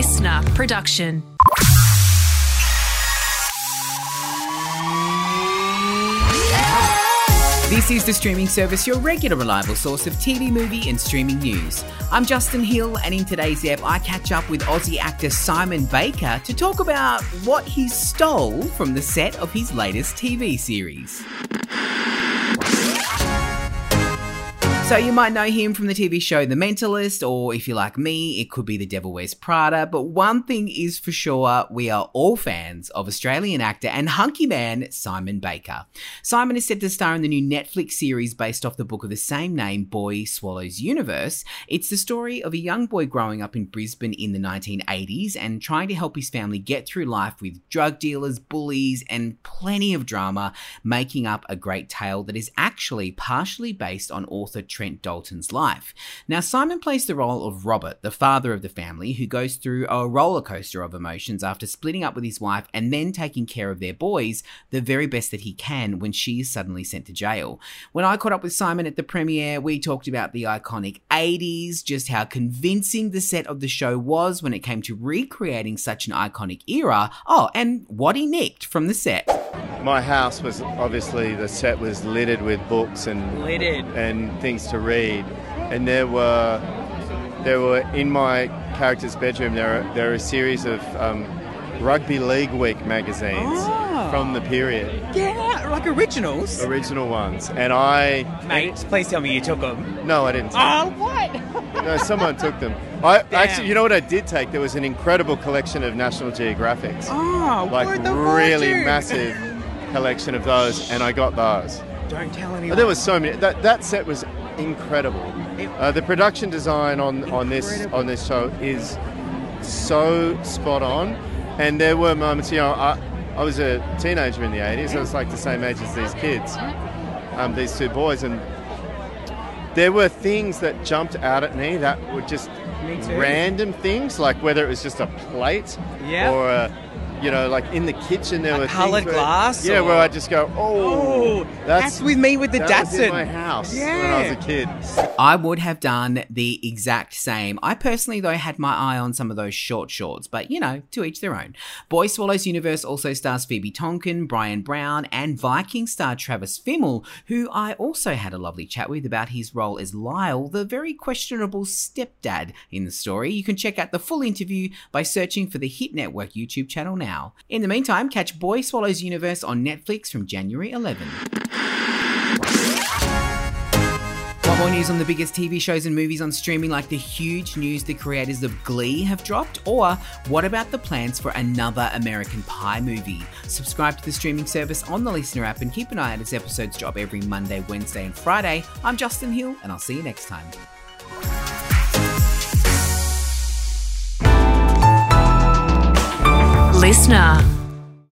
LiSTNR production. This is the streaming service, your regular reliable source of TV, movie, and streaming news. I'm Justin Hill, and in today's ep, I catch up with Aussie actor Simon Baker to talk about what he stole from the set of his latest TV series. So you might know him from the TV show The Mentalist, or if you're like me, it could be The Devil Wears Prada. But one thing is for sure, we are all fans of Australian actor and hunky man Simon Baker. Simon is set to star in the new Netflix series based off the book of the same name, Boy Swallows Universe. It's the story of a young boy growing up in Brisbane in the 1980s and trying to help his family get through life with drug dealers, bullies, and plenty of drama, making up a great tale that is actually partially based on author Trent Dalton's life. Now, Simon plays the role of Robert, the father of the family, who goes through a roller coaster of emotions after splitting up with his wife and then taking care of their boys the very best that he can when she is suddenly sent to jail. When I caught up with Simon at the premiere, we talked about the iconic 80s, just how convincing the set of the show was when it came to recreating such an iconic era. Oh, and what he nicked from the set. My house was obviously the set was littered with books and Littered. and things to read, and there were there were in my character's bedroom there are, there are a series of um, rugby league week magazines Oh. from the period, Yeah, like originals. original ones, and I Mate, please tell me you took them. no I didn't. Oh, what? No, someone took them. I Damn. actually, you know what I did take? There was an incredible collection of National Geographics, Oh, like really massive collection of those, and I got those. Don't tell anyone. There was so many. That that set was incredible. Uh, the production design on, on this on this show is so spot on, and there were moments. You know, I, I was a teenager in the '80s. I was like the same age as these kids, um, these two boys, and there were things that jumped out at me that were just. Random things, like whether it was just a plate Yeah. or a, you know, like in the kitchen there A were coloured things where- glass Yeah, or- where I just go, oh, Oh, that's with me with the that was in my house when I Yeah. was a kid. I would have done the exact same. I personally, though, had my eye on some of those short shorts, but you know, to each their own. Boy Swallows Universe also stars Phoebe Tonkin, Bryan Brown, and Viking star Travis Fimmel, who I also had a lovely chat with about his role as Lyle, the very questionable stepdad in the story. You can check out the full interview by searching for the Hit Network YouTube channel now. In the meantime, catch Boy Swallows Universe on Netflix from January 11. What more news on the biggest TV shows and movies on streaming, like the huge news the creators of Glee have dropped? Or what about the plans for another American Pie movie? Subscribe to the streaming service on the LiSTNR app and keep an eye out as episodes drop every Monday, Wednesday, and Friday. I'm Justin Hill, and I'll see you next time. LiSTNR.